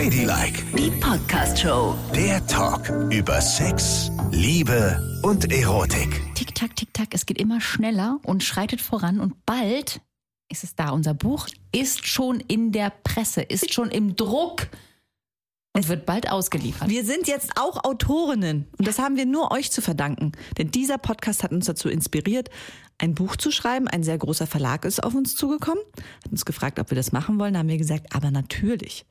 Ladylike, Die Podcast-Show. der Talk über Sex, Liebe und Erotik. Tick, tack, tick, tack. Es geht immer schneller und schreitet voran und bald ist es da. Unser Buch ist schon in der Presse, ist schon im Druck und wird bald ausgeliefert. Wir sind jetzt auch Autorinnen und das haben wir nur euch zu verdanken. Denn dieser Podcast hat uns dazu inspiriert, ein Buch zu schreiben. Ein sehr großer Verlag ist auf uns zugekommen, hat uns gefragt, ob wir das machen wollen. Da haben wir gesagt, aber natürlich.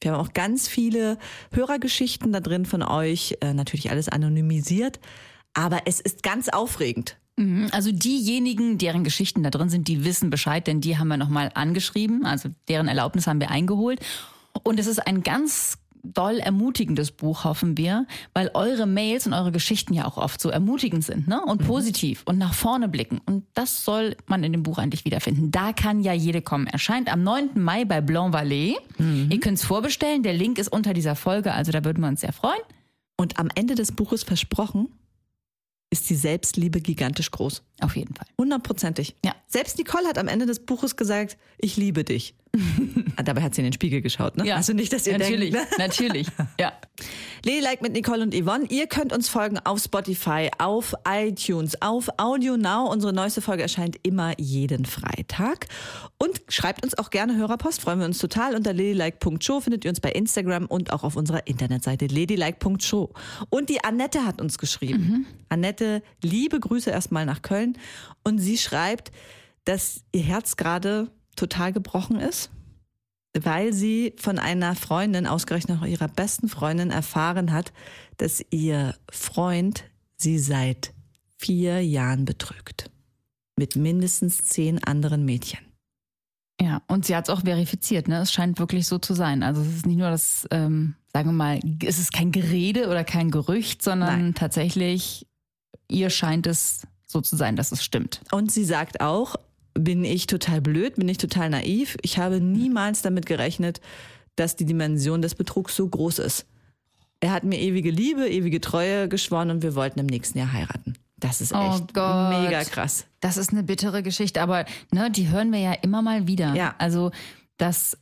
Wir haben auch ganz viele Hörergeschichten da drin von euch, äh, natürlich alles anonymisiert. Aber es ist ganz aufregend. Mhm, Also diejenigen, deren Geschichten da drin sind, die wissen Bescheid, denn die haben wir nochmal angeschrieben. Also deren Erlaubnis haben wir eingeholt. Und es ist ein ganz doll ermutigendes Buch, hoffen wir, weil eure Mails und eure Geschichten ja auch oft so ermutigend sind ne? und positiv und nach vorne blicken. Und das soll man in dem Buch eigentlich wiederfinden. Da kann ja jede kommen. Erscheint am 9. Mai bei Blanc Vallée. Ihr könnt es vorbestellen. Der Link ist unter dieser Folge, also da würden wir uns sehr freuen. Und am Ende des Buches versprochen, ist die Selbstliebe gigantisch groß. Auf jeden Fall. Hundertprozentig. Ja. Selbst Nicole hat am Ende des Buches gesagt, ich liebe dich. Ah, Dabei hat sie in den Spiegel geschaut, ne? Also nicht, dass ihr natürlich, denkt, ne? natürlich. Ja. Ladylike mit Nicole und Yvonne. Ihr könnt uns folgen auf Spotify, auf iTunes, auf Audio Now. Unsere neueste Folge erscheint immer jeden Freitag. Und schreibt uns auch gerne Hörerpost, freuen wir uns total. Unter ladylike.show findet ihr uns bei Instagram und auch auf unserer Internetseite ladylike.show. Und die Annette hat uns geschrieben. Annette, liebe Grüße erstmal nach Köln. Und sie schreibt, dass ihr Herz gerade total gebrochen ist weil sie von einer Freundin, ausgerechnet ihrer besten Freundin, erfahren hat, dass ihr Freund sie seit vier Jahren betrügt. Mit mindestens zehn anderen Mädchen. Ja, und sie hat es auch verifiziert, ne? Es scheint wirklich so zu sein. Also es ist nicht nur das, ähm, sagen wir mal, es ist kein Gerede oder kein Gerücht, sondern Nein. tatsächlich, ihr scheint es so zu sein, dass es stimmt. Und sie sagt auch, bin ich total blöd, bin ich total naiv. Ich habe niemals damit gerechnet, dass die Dimension des Betrugs so groß ist. Er hat mir ewige Liebe, ewige Treue geschworen und wir wollten im nächsten Jahr heiraten. Das ist Oh echt Gott. mega krass. Das ist eine bittere Geschichte, aber ne, die hören wir ja immer mal wieder. Ja. Also, dass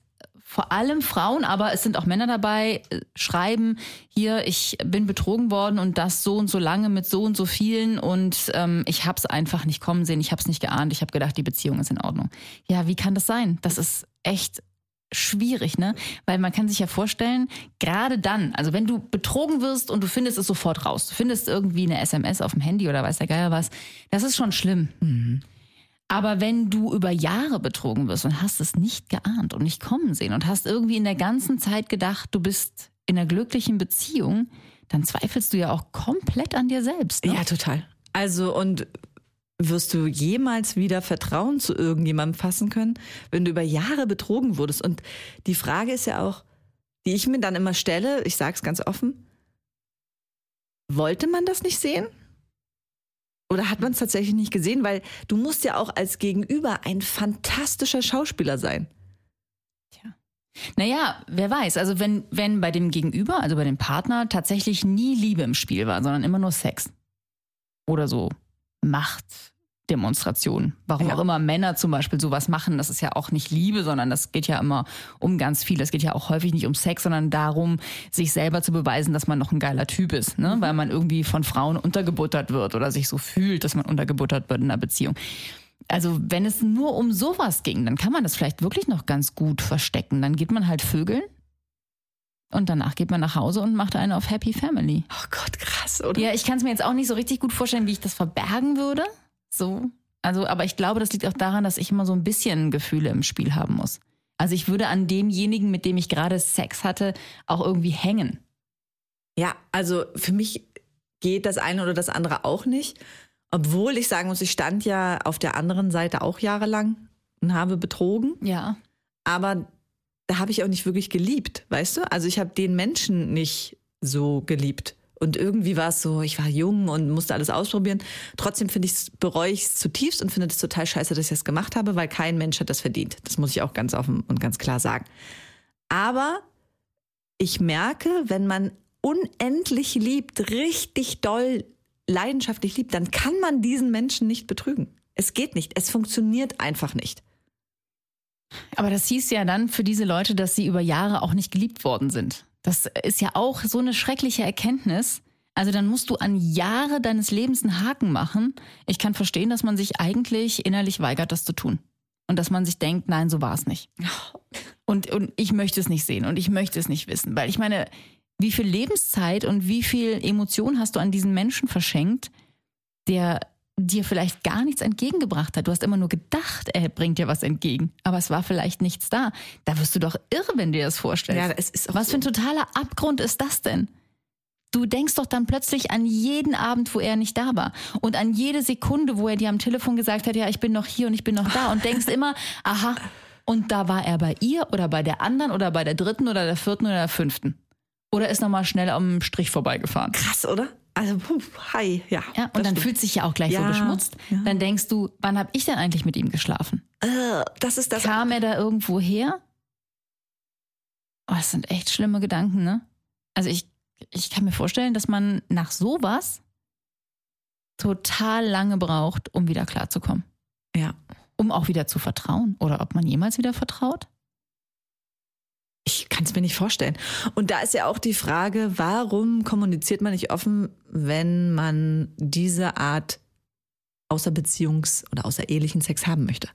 vor allem Frauen, aber es sind auch Männer dabei, äh, schreiben, hier, ich bin betrogen worden und das so und so lange mit so und so vielen und ähm, ich habe es einfach nicht kommen sehen, ich habe es nicht geahnt, ich habe gedacht, die Beziehung ist in Ordnung. Ja, wie kann das sein? Das ist echt schwierig, ne? Weil man kann sich ja vorstellen, gerade dann, also wenn du betrogen wirst und du findest es sofort raus, du findest irgendwie eine SMS auf dem Handy oder weiß der Geier was, das ist schon schlimm. Aber wenn du über Jahre betrogen wirst und hast es nicht geahnt und nicht kommen sehen und hast irgendwie in der ganzen Zeit gedacht, du bist in einer glücklichen Beziehung, dann zweifelst du ja auch komplett an dir selbst. Ne? Ja, total. Also und wirst du jemals wieder Vertrauen zu irgendjemandem fassen können, wenn du über Jahre betrogen wurdest? Und die Frage ist ja auch, die ich mir dann immer stelle, ich sage es ganz offen, wollte man das nicht sehen? Oder hat man es tatsächlich nicht gesehen? Weil du musst ja auch als Gegenüber ein fantastischer Schauspieler sein. Naja, wer weiß. Also wenn, wenn bei dem Gegenüber, also bei dem Partner, tatsächlich nie Liebe im Spiel war, sondern immer nur Sex. Oder so Machtdemonstrationen. Warum Ja. auch immer Männer zum Beispiel sowas machen, das ist ja auch nicht Liebe, sondern das geht ja immer um ganz viel. Das geht ja auch häufig nicht um Sex, sondern darum, sich selber zu beweisen, dass man noch ein geiler Typ ist, ne? weil man irgendwie von Frauen untergebuttert wird oder sich so fühlt, dass man untergebuttert wird in einer Beziehung. Also wenn es nur um sowas ging, dann kann man das vielleicht wirklich noch ganz gut verstecken. Dann geht man halt vögeln und danach geht man nach Hause und macht eine auf Happy Family. Oh Gott, krass, oder? Ja, ich kann es mir jetzt auch nicht so richtig gut vorstellen, wie ich das verbergen würde. So. Also, aber ich glaube, das liegt auch daran, dass ich immer so ein bisschen Gefühle im Spiel haben muss. Also ich würde an demjenigen, mit dem ich gerade Sex hatte, auch irgendwie hängen. Ja, also für mich geht das eine oder das andere auch nicht. Obwohl ich sagen muss, ich stand ja auf der anderen Seite auch jahrelang und habe betrogen. Ja. Aber da habe ich auch nicht wirklich geliebt, weißt du? Also ich habe den Menschen nicht so geliebt. Und irgendwie war es so, ich war jung und musste alles ausprobieren. Trotzdem finde ich bereue ich es zutiefst und finde es total scheiße, dass ich das gemacht habe, weil kein Mensch hat das verdient. Das muss ich auch ganz offen und ganz klar sagen. Aber ich merke, wenn man unendlich liebt, richtig doll leidenschaftlich liebt, dann kann man diesen Menschen nicht betrügen. Es geht nicht. Es funktioniert einfach nicht. Aber das hieß ja dann für diese Leute, dass sie über Jahre auch nicht geliebt worden sind. Das ist ja auch so eine schreckliche Erkenntnis. Also dann musst du an Jahre deines Lebens einen Haken machen. Ich kann verstehen, dass man sich eigentlich innerlich weigert, das zu tun. Und dass man sich denkt, nein, so war es nicht. Und, und ich möchte es nicht sehen und ich möchte es nicht wissen. Weil ich meine, wie viel Lebenszeit und wie viel Emotion hast du an diesen Menschen verschenkt, der dir vielleicht gar nichts entgegengebracht hat. Du hast immer nur gedacht, er bringt dir was entgegen, aber es war vielleicht nichts da. Da wirst du doch irre, wenn du dir das vorstellst. Ja, es ist was so. für ein totaler Abgrund ist das denn? Du denkst doch dann plötzlich an jeden Abend, wo er nicht da war und an jede Sekunde, wo er dir am Telefon gesagt hat, ja, ich bin noch hier und ich bin noch da und denkst immer, aha, und da war er bei ihr oder bei der anderen oder bei der dritten oder der vierten oder der fünften. Oder ist nochmal schnell am Strich vorbeigefahren. Krass, oder? Also, puh, hi, ja. Ja, und dann stimmt. fühlt sich ja auch gleich so Ja, beschmutzt. ja. Dann denkst du, wann habe ich denn eigentlich mit ihm geschlafen? Äh, das ist das. Kam er da irgendwo her? Oh, das sind echt schlimme Gedanken, ne? Also ich, ich kann mir vorstellen, dass man nach sowas total lange braucht, um wieder klarzukommen. Ja. Um auch wieder zu vertrauen. Oder ob man jemals wieder vertraut? Kann es mir nicht vorstellen. Und da ist ja auch die Frage, warum kommuniziert man nicht offen, wenn man diese Art außer Beziehungs- oder außerehelichen Sex haben möchte?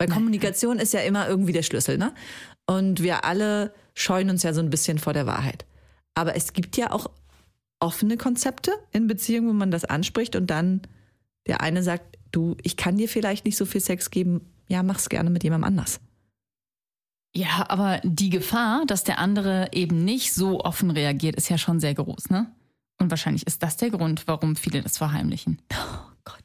Weil. Kommunikation ist ja immer irgendwie der Schlüssel, ne? Und wir alle scheuen uns ja so ein bisschen vor der Wahrheit. Aber es gibt ja auch offene Konzepte in Beziehungen, wo man das anspricht und dann der eine sagt, du, ich kann dir vielleicht nicht so viel Sex geben, ja, mach's gerne mit jemandem anders. Ja, aber die Gefahr, dass der andere eben nicht so offen reagiert, ist ja schon sehr groß, ne? Und wahrscheinlich ist das der Grund, warum viele das verheimlichen. Oh Gott.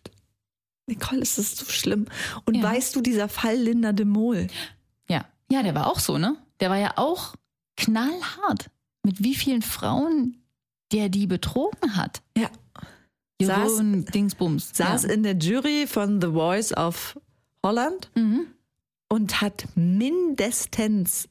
Nicole, ist das so schlimm. Und Ja. weißt du, dieser Fall Linda de Mol, Ja. Ja, der war auch so, ne? Der war ja auch knallhart. Mit wie vielen Frauen der die betrogen hat. ja, Saß- Dingsbums. saß ja. in der Jury von The Voice of Holland Mhm. Und hat mindestens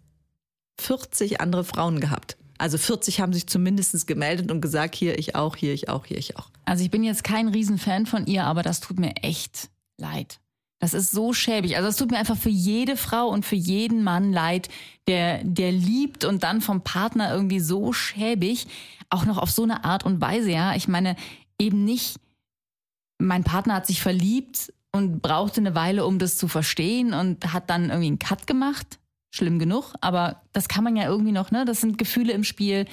40 andere Frauen gehabt. Also 40 haben sich zumindest gemeldet und gesagt, hier ich auch, hier ich auch, hier ich auch. Also ich bin jetzt kein Riesenfan von ihr, aber das tut mir echt leid. Das ist so schäbig. Also es tut mir einfach für jede Frau und für jeden Mann leid, der, der liebt und dann vom Partner irgendwie so schäbig, auch noch auf so eine Art und Weise, ja. Ich meine, eben nicht, mein Partner hat sich verliebt und brauchte eine Weile, um das zu verstehen und hat dann irgendwie einen Cut gemacht. Schlimm genug, aber das kann man ja irgendwie noch, ne? Das sind Gefühle im Spiel.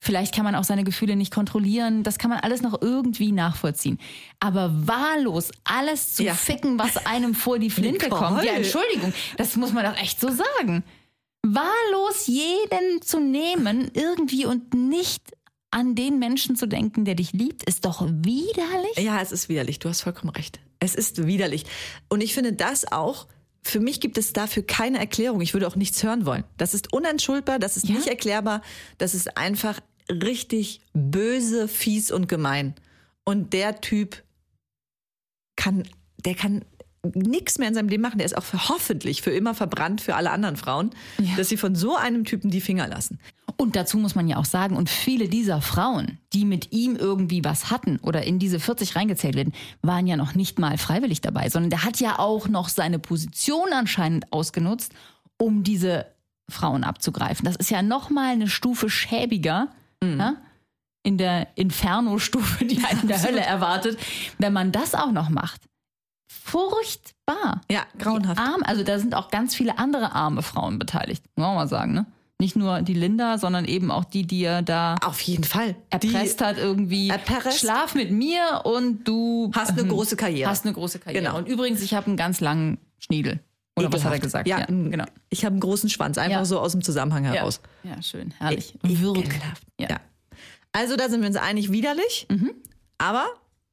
Vielleicht kann man auch seine Gefühle nicht kontrollieren. Das kann man alles noch irgendwie nachvollziehen. Aber wahllos alles zu Ja. ficken, was einem vor die Flinte Nicole. kommt. Ja, Entschuldigung, das muss man doch echt so sagen. Wahllos jeden zu nehmen, irgendwie und nicht an den Menschen zu denken, der dich liebt, ist doch widerlich. Ja, es ist widerlich. Du hast vollkommen recht. Es ist widerlich. Und ich finde das auch, für mich gibt es dafür keine Erklärung. Ich würde auch nichts hören wollen. Das ist unentschuldbar, das ist Ja. nicht erklärbar. Das ist einfach richtig böse, fies und gemein. Und der Typ kann, der kann nichts mehr in seinem Leben machen. Der ist auch für, hoffentlich für immer verbrannt für alle anderen Frauen, Ja. dass sie von so einem Typen die Finger lassen. Und dazu muss man ja auch sagen, und viele dieser Frauen, die mit ihm irgendwie was hatten oder in diese 40 reingezählt werden, waren ja noch nicht mal freiwillig dabei, sondern der hat ja auch noch seine Position anscheinend ausgenutzt, um diese Frauen abzugreifen. Das ist ja noch mal eine Stufe schäbiger ja, in der Inferno-Stufe, die einen in der Hölle erwartet, wenn man das auch noch macht. Furchtbar. Ja, grauenhaft. Die Arm, also da sind auch ganz viele andere arme Frauen beteiligt, muss man mal sagen, ne? Nicht nur die Linda, sondern eben auch die, die er da Auf jeden Fall. erpresst hat irgendwie. Erpresst? Schlaf mit mir und du Hast eine ähm, große Karriere. Hast eine große Karriere. Genau. Und übrigens, ich habe einen ganz langen Schniedel. Oder was hat er Ekelhaft. gesagt? Ja, ja genau. Ich habe einen großen Schwanz, einfach Ja. so aus dem Zusammenhang Ja. heraus. ja, schön, herrlich. E-. Ekelhaft. Ja. Ja. Also da sind wir uns einig, widerlich. Aber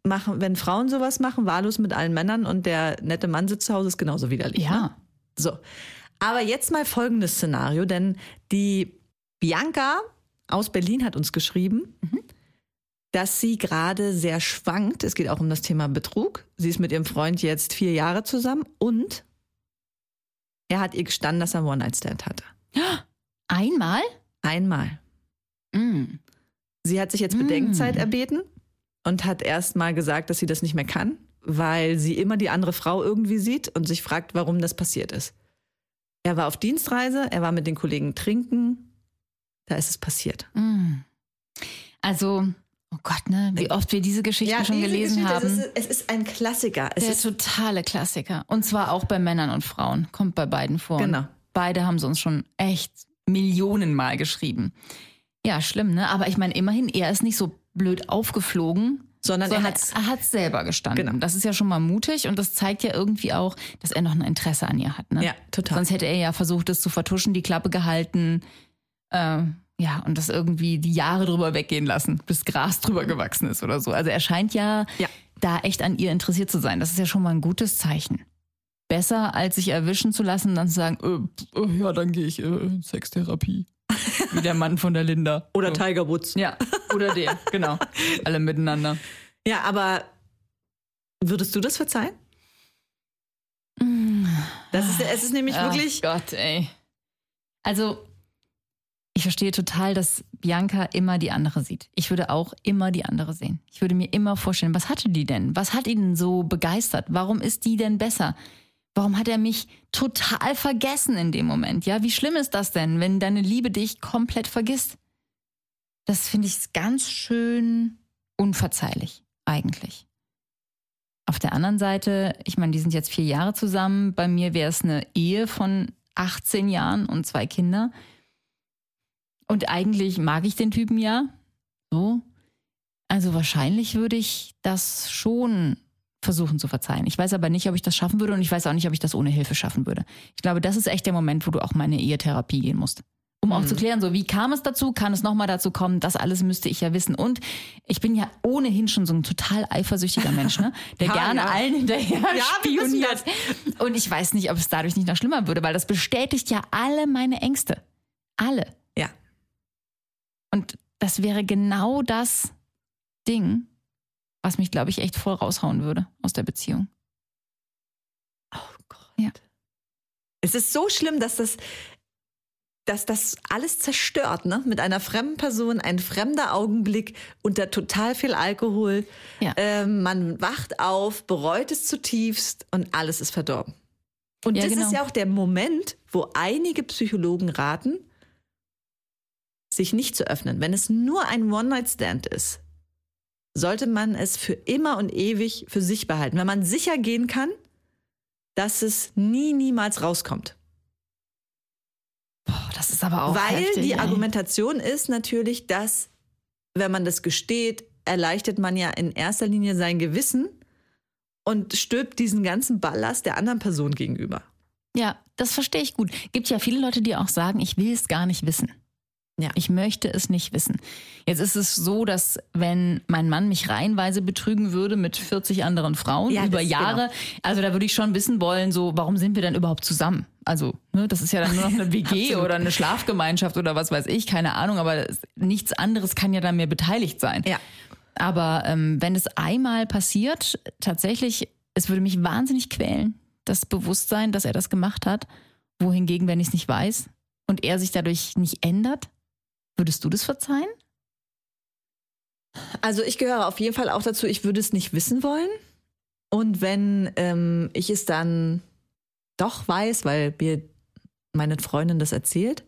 machen, wenn Frauen sowas machen, wahllos mit allen Männern und der nette Mann sitzt zu Hause, ist genauso widerlich. Ne? Ja. So. Aber jetzt mal folgendes Szenario, denn die Bianca aus Berlin hat uns geschrieben, dass sie gerade sehr schwankt. Es geht auch um das Thema Betrug. Sie ist mit ihrem Freund jetzt vier Jahre zusammen und er hat ihr gestanden, dass er einen One-Night-Stand hatte. Einmal? Einmal. Mm. Sie hat sich jetzt Mm. Bedenkzeit erbeten und hat erst mal gesagt, dass sie das nicht mehr kann, weil sie immer die andere Frau irgendwie sieht und sich fragt, warum das passiert ist. Er war auf Dienstreise, er war mit den Kollegen trinken. Da ist es passiert. Mm. Also, oh Gott, ne? Wie oft wir diese Geschichte schon diese gelesen Geschichte, haben. Es ist, es ist ein Klassiker. Es Der ist totale Klassiker. Und zwar auch bei Männern und Frauen. Kommt bei beiden vor. Genau. Beide haben sie uns schon echt Millionenmal geschrieben. Ja, schlimm, ne? Aber ich meine, immerhin, er ist nicht so blöd aufgeflogen. Sondern er sondern er hat selber gestanden. Genau. Das ist ja schon mal mutig und das zeigt ja irgendwie auch, dass er noch ein Interesse an ihr hat. Ne? Ja, total. Sonst hätte er ja versucht, das zu vertuschen, die Klappe gehalten. Äh, ja, und das irgendwie die Jahre drüber weggehen lassen, bis Gras drüber gewachsen ist oder so. Also er scheint ja, Ja. da echt an ihr interessiert zu sein. Das ist ja schon mal ein gutes Zeichen. Besser, als sich erwischen zu lassen und dann zu sagen, äh, äh, ja, dann gehe ich äh, in Sextherapie. Wie der Mann von der Linda. Oder so. Tiger Woods. Ja, oder der, genau. Alle miteinander. Ja, aber würdest du das verzeihen? Das ist, es ist nämlich Ach wirklich. Gott, ey. Also, ich verstehe total, dass Bianca immer die andere sieht. Ich würde auch immer die andere sehen. Ich würde mir immer vorstellen, was hatte die denn? Was hat ihn so begeistert? Warum ist die denn besser? Warum hat er mich total vergessen in dem Moment? Ja, wie schlimm ist das denn, wenn deine Liebe dich komplett vergisst? Das finde ich ganz schön unverzeihlich, eigentlich. Auf der anderen Seite, ich meine, die sind jetzt vier Jahre zusammen. Bei mir wäre es eine Ehe von 18 Jahren und zwei Kinder. Und eigentlich mag ich den Typen ja. So. Also wahrscheinlich würde ich das schon versuchen zu verzeihen. Ich weiß aber nicht, ob ich das schaffen würde und ich weiß auch nicht, ob ich das ohne Hilfe schaffen würde. Ich glaube, das ist echt der Moment, wo du auch meine Ehetherapie gehen musst. Um auch zu klären, so wie kam es dazu, kann es nochmal dazu kommen, das alles müsste ich ja wissen. Und ich bin ja ohnehin schon so ein total eifersüchtiger Mensch, ne? der Ja, gerne ja. allen hinterher wissen spioniert. Und ich weiß nicht, ob es dadurch nicht noch schlimmer würde, weil das bestätigt ja alle meine Ängste. Alle. Ja. Und das wäre genau das Ding, was mich, glaube ich, echt voll raushauen würde aus der Beziehung. Oh Gott. Ja. Es ist so schlimm, dass das, dass das alles zerstört, ne? Mit einer fremden Person, ein fremder Augenblick unter total viel Alkohol. Ja. Ähm, man wacht auf, bereut es zutiefst und alles ist verdorben. Und Ja, das genau. ist ja auch der Moment, wo einige Psychologen raten, sich nicht zu öffnen. Wenn es nur ein One-Night-Stand ist, sollte man es für immer und ewig für sich behalten. Wenn man sicher gehen kann, dass es nie, niemals rauskommt. Boah, das ist aber auch Weil heftig, die ey. Argumentation ist natürlich, dass, wenn man das gesteht, erleichtert man ja in erster Linie sein Gewissen und stülpt diesen ganzen Ballast der anderen Person gegenüber. Ja, das verstehe ich gut. Gibt ja viele Leute, die auch sagen, ich will es gar nicht wissen. Ja. Ich möchte es nicht wissen. Jetzt ist es so, dass wenn mein Mann mich reihenweise betrügen würde mit 40 anderen Frauen Ja, über das- Jahre, also da würde ich schon wissen wollen, so warum sind wir denn überhaupt zusammen? Also ne, das ist ja dann nur noch eine WG oder eine Schlafgemeinschaft oder was weiß ich, keine Ahnung, aber nichts anderes kann ja dann mehr beteiligt sein. Ja. Aber ähm, wenn es einmal passiert, tatsächlich, es würde mich wahnsinnig quälen, das Bewusstsein, dass er das gemacht hat. Wohingegen, wenn ich es nicht weiß und er sich dadurch nicht ändert, würdest du das verzeihen? Also ich gehöre auf jeden Fall auch dazu, ich würde es nicht wissen wollen. Und wenn ähm, ich es dann doch weiß, weil mir meine Freundin das erzählt,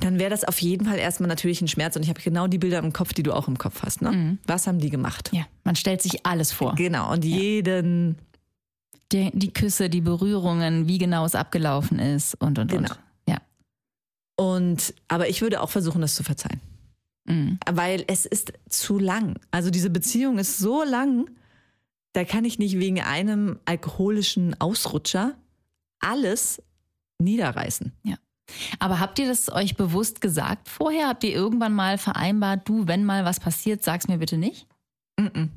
dann wäre das auf jeden Fall erstmal natürlich ein Schmerz. Und ich habe genau die Bilder im Kopf, die du auch im Kopf hast. Ne? Mhm. Was haben die gemacht? Ja, man stellt sich alles vor. Genau, und jeden, Die, die Küsse, die Berührungen, wie genau es abgelaufen ist und und Genau. und. Ja. und aber ich würde auch versuchen, das zu verzeihen. Mhm. Weil es ist zu lang. Also diese Beziehung ist so lang, da kann ich nicht wegen einem alkoholischen Ausrutscher alles niederreißen. Aber habt ihr das euch bewusst gesagt vorher? Habt ihr irgendwann mal vereinbart, du, wenn mal was passiert, sag's mir bitte nicht? Mhm.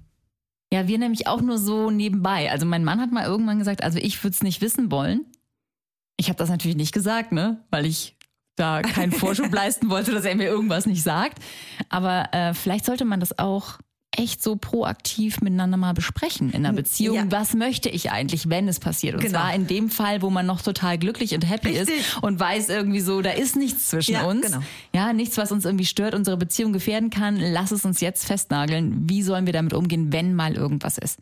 Ja, wir nämlich auch nur so nebenbei. Also mein Mann hat mal irgendwann gesagt, also ich würde es nicht wissen wollen. Ich habe das natürlich nicht gesagt, ne, weil ich da keinen Vorschub leisten wollte, dass er mir irgendwas nicht sagt. Aber äh, vielleicht sollte man das auch echt so proaktiv miteinander mal besprechen in einer Beziehung. Ja. Was möchte ich eigentlich, wenn es passiert? Und Genau. zwar in dem Fall, wo man noch total glücklich und happy Richtig. ist und weiß irgendwie so, da ist nichts zwischen Ja, uns. genau. Ja, nichts, was uns irgendwie stört, unsere Beziehung gefährden kann. Lass es uns jetzt festnageln. Wie sollen wir damit umgehen, wenn mal irgendwas ist?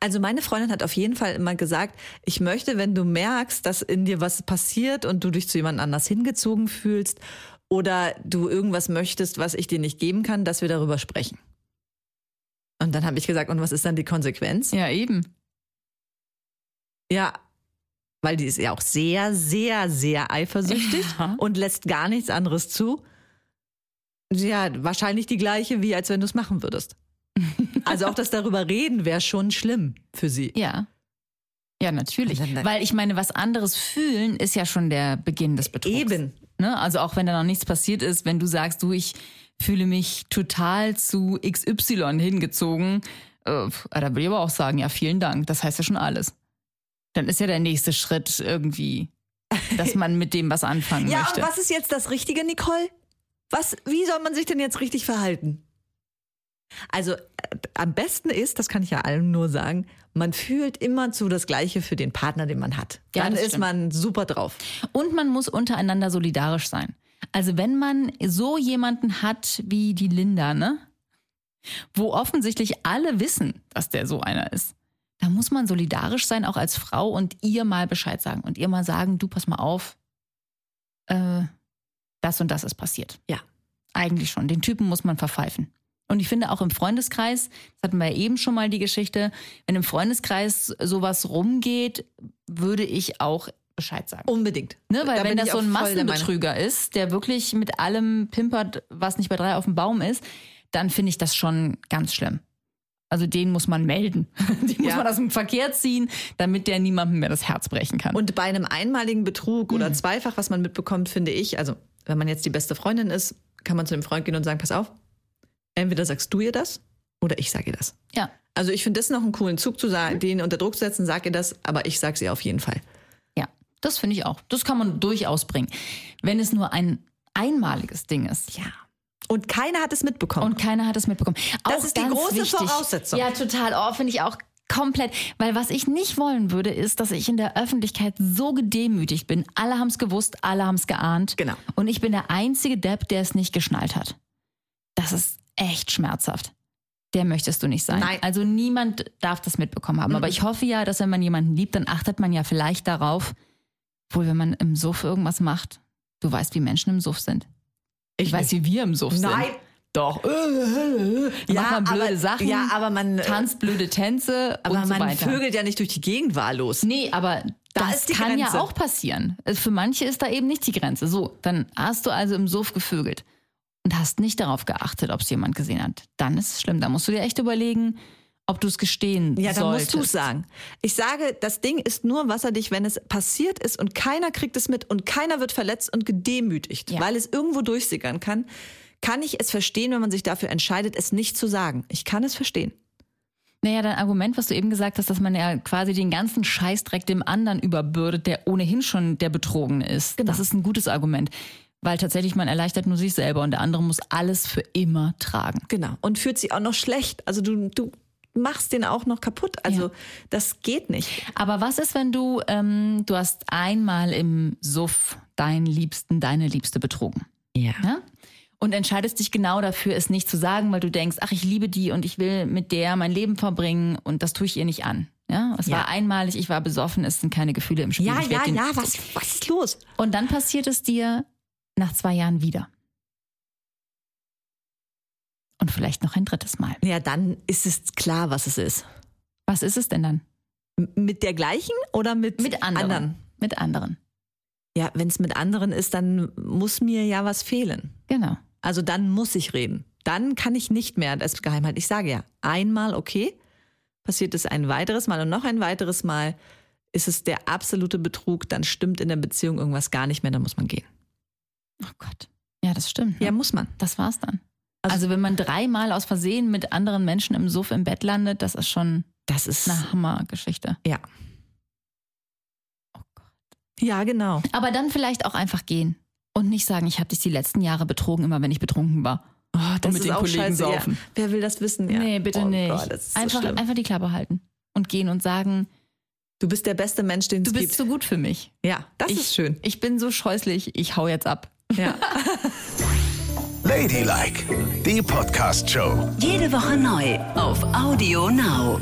Also meine Freundin hat auf jeden Fall immer gesagt, ich möchte, wenn du merkst, dass in dir was passiert und du dich zu jemand anders hingezogen fühlst oder du irgendwas möchtest, was ich dir nicht geben kann, dass wir darüber sprechen. Und dann habe ich gesagt, und was ist dann die Konsequenz? Ja, eben. Ja, weil die ist ja auch sehr, sehr, sehr eifersüchtig Ja. und lässt gar nichts anderes zu. Ja, wahrscheinlich die gleiche, wie als wenn du es machen würdest. Also auch das darüber reden wäre schon schlimm für sie. Ja. Ja, natürlich. Weil ich meine, was anderes fühlen ist ja schon der Beginn des Betrugs. Eben. Ne? Also auch wenn da noch nichts passiert ist, wenn du sagst, du, ich fühle mich total zu XY hingezogen, äh, da würde ich aber auch sagen, ja, vielen Dank. Das heißt ja schon alles. Dann ist ja der nächste Schritt irgendwie, dass man mit dem was anfangen Ja, möchte. und was ist jetzt das Richtige, Nicole? Was, wie soll man sich denn jetzt richtig verhalten? Also äh, am besten ist, das kann ich ja allen nur sagen, man fühlt immer zu das Gleiche für den Partner, den man hat. Ja, Dann ist stimmt. man super drauf. Und man muss untereinander solidarisch sein. Also wenn man so jemanden hat wie die Linda, ne? Wo offensichtlich alle wissen, dass der so einer ist. Da muss man solidarisch sein, auch als Frau und ihr mal Bescheid sagen und ihr mal sagen, du pass mal auf, äh, das und das ist passiert. Ja. Eigentlich schon. Den Typen muss man verpfeifen. Und ich finde auch im Freundeskreis, das hatten wir ja eben schon mal die Geschichte, wenn im Freundeskreis sowas rumgeht, würde ich auch Bescheid sagen. Unbedingt. Ne, weil Da wenn das so ein. Massenbetrüger ist, der wirklich mit allem pimpert, was nicht bei drei auf dem Baum ist, dann finde ich das schon ganz schlimm. Also den muss man melden. Den muss Ja. man aus dem Verkehr ziehen, damit der niemandem mehr das Herz brechen kann. Und bei einem einmaligen Betrug Mhm. oder zweifach, was man mitbekommt, finde ich, also wenn man jetzt die beste Freundin ist, kann man zu dem Freund gehen und sagen, pass auf, entweder sagst du ihr das oder ich sage ihr das. ja, Also ich finde das noch einen coolen Zug zu Mhm. sagen, den unter Druck zu setzen, sag ihr das, aber ich sag's ihr auf jeden Fall. ja, das finde ich auch. Das kann man durchaus bringen. Wenn es nur ein einmaliges Ding ist. Ja. Und keiner hat es mitbekommen. Und keiner hat es mitbekommen. Das Auch ist die große wichtig. Voraussetzung. Ja, total. Oh, finde ich auch komplett. Weil was ich nicht wollen würde, ist, dass ich in der Öffentlichkeit so gedemütigt bin. Alle haben es gewusst, alle haben es geahnt. Genau. Und ich bin der einzige Depp, der es nicht geschnallt hat. Das ist echt schmerzhaft. Der möchtest du nicht sein. Nein. Also niemand darf das mitbekommen haben. Aber ich hoffe ja, dass wenn man jemanden liebt, dann achtet man ja vielleicht darauf, wohl wenn man im Suff irgendwas macht. Du weißt, wie Menschen im Suff sind. Ich, weiß, wie wir im Suff sind. Nein. Doch. Ja, macht man blöde aber, Sachen. Ja, aber man, tanzt blöde Tänze aber und so man weiter. vögelt ja nicht durch die Gegend wahllos. Nee, aber Da das kann Grenze. ja auch passieren. Für manche ist da eben nicht die Grenze. So, dann hast du also im Suff gevögelt und hast nicht darauf geachtet, ob es jemand gesehen hat. Dann ist es schlimm. Da musst du dir echt überlegen, ob du es gestehen Ja, dann solltest. musst du es sagen. Ich sage, das Ding ist nur wasserdicht, wenn es passiert ist und keiner kriegt es mit und keiner wird verletzt und gedemütigt, Ja. weil es irgendwo durchsickern kann, kann ich es verstehen, wenn man sich dafür entscheidet, es nicht zu sagen. Ich kann es verstehen. Naja, dein Argument, was du eben gesagt hast, dass man ja quasi den ganzen Scheißdreck dem anderen überbürdet, der ohnehin schon der Betrogene ist. Genau. Das ist ein gutes Argument. Weil tatsächlich man erleichtert nur sich selber und der andere muss alles für immer tragen. Genau. Und fühlt sich auch noch schlecht. Also du, du machst den auch noch kaputt. Also Ja. das geht nicht. Aber was ist, wenn du, ähm, du hast einmal im Suff deinen Liebsten, deine Liebste betrogen? Ja. Ja? Und entscheidest dich genau dafür, es nicht zu sagen, weil du denkst, ach, ich liebe die und ich will mit der mein Leben verbringen und das tue ich ihr nicht an. Ja, es Ja. war einmalig, ich war besoffen, es sind keine Gefühle im Spiel. Ja, ich ja, ja, was, was ist los? Und dann passiert es dir nach zwei Jahren wieder. Und vielleicht noch ein drittes Mal. Ja, dann ist es klar, was es ist. Was ist es denn dann? M- Mit der gleichen oder mit, Mit anderen. Mit anderen. Ja, wenn es mit anderen ist, dann muss mir ja was fehlen. Genau. Also dann muss ich reden. Dann kann ich nicht mehr das geheim halten. Ich sage ja, einmal okay, passiert es ein weiteres Mal und noch ein weiteres Mal, ist es der absolute Betrug, dann stimmt in der Beziehung irgendwas gar nicht mehr, dann muss man gehen. Oh Gott. Ja, das stimmt. ne? Ja, muss man. Das war's dann. Also- Also, wenn man dreimal aus Versehen mit anderen Menschen im Suff im Bett landet, das ist schon Das ist eine Hammergeschichte. ja. Ja, genau. Aber dann vielleicht auch einfach gehen und nicht sagen, ich habe dich die letzten Jahre betrogen, immer wenn ich betrunken war. Oh, das mit ist den auch Kollegen scheiße. saufen. Ja. Wer will das wissen? Ja. Nee, bitte oh nicht. Gott, einfach, so einfach die Klappe halten und gehen und sagen, Du bist der beste Mensch, den du es bist gibt. so gut für mich. Ja, das ich, ist schön. Ich bin so scheußlich, ich hau jetzt ab. Ja. Ladylike, die Podcast-Show. Jede Woche neu auf Audio Now.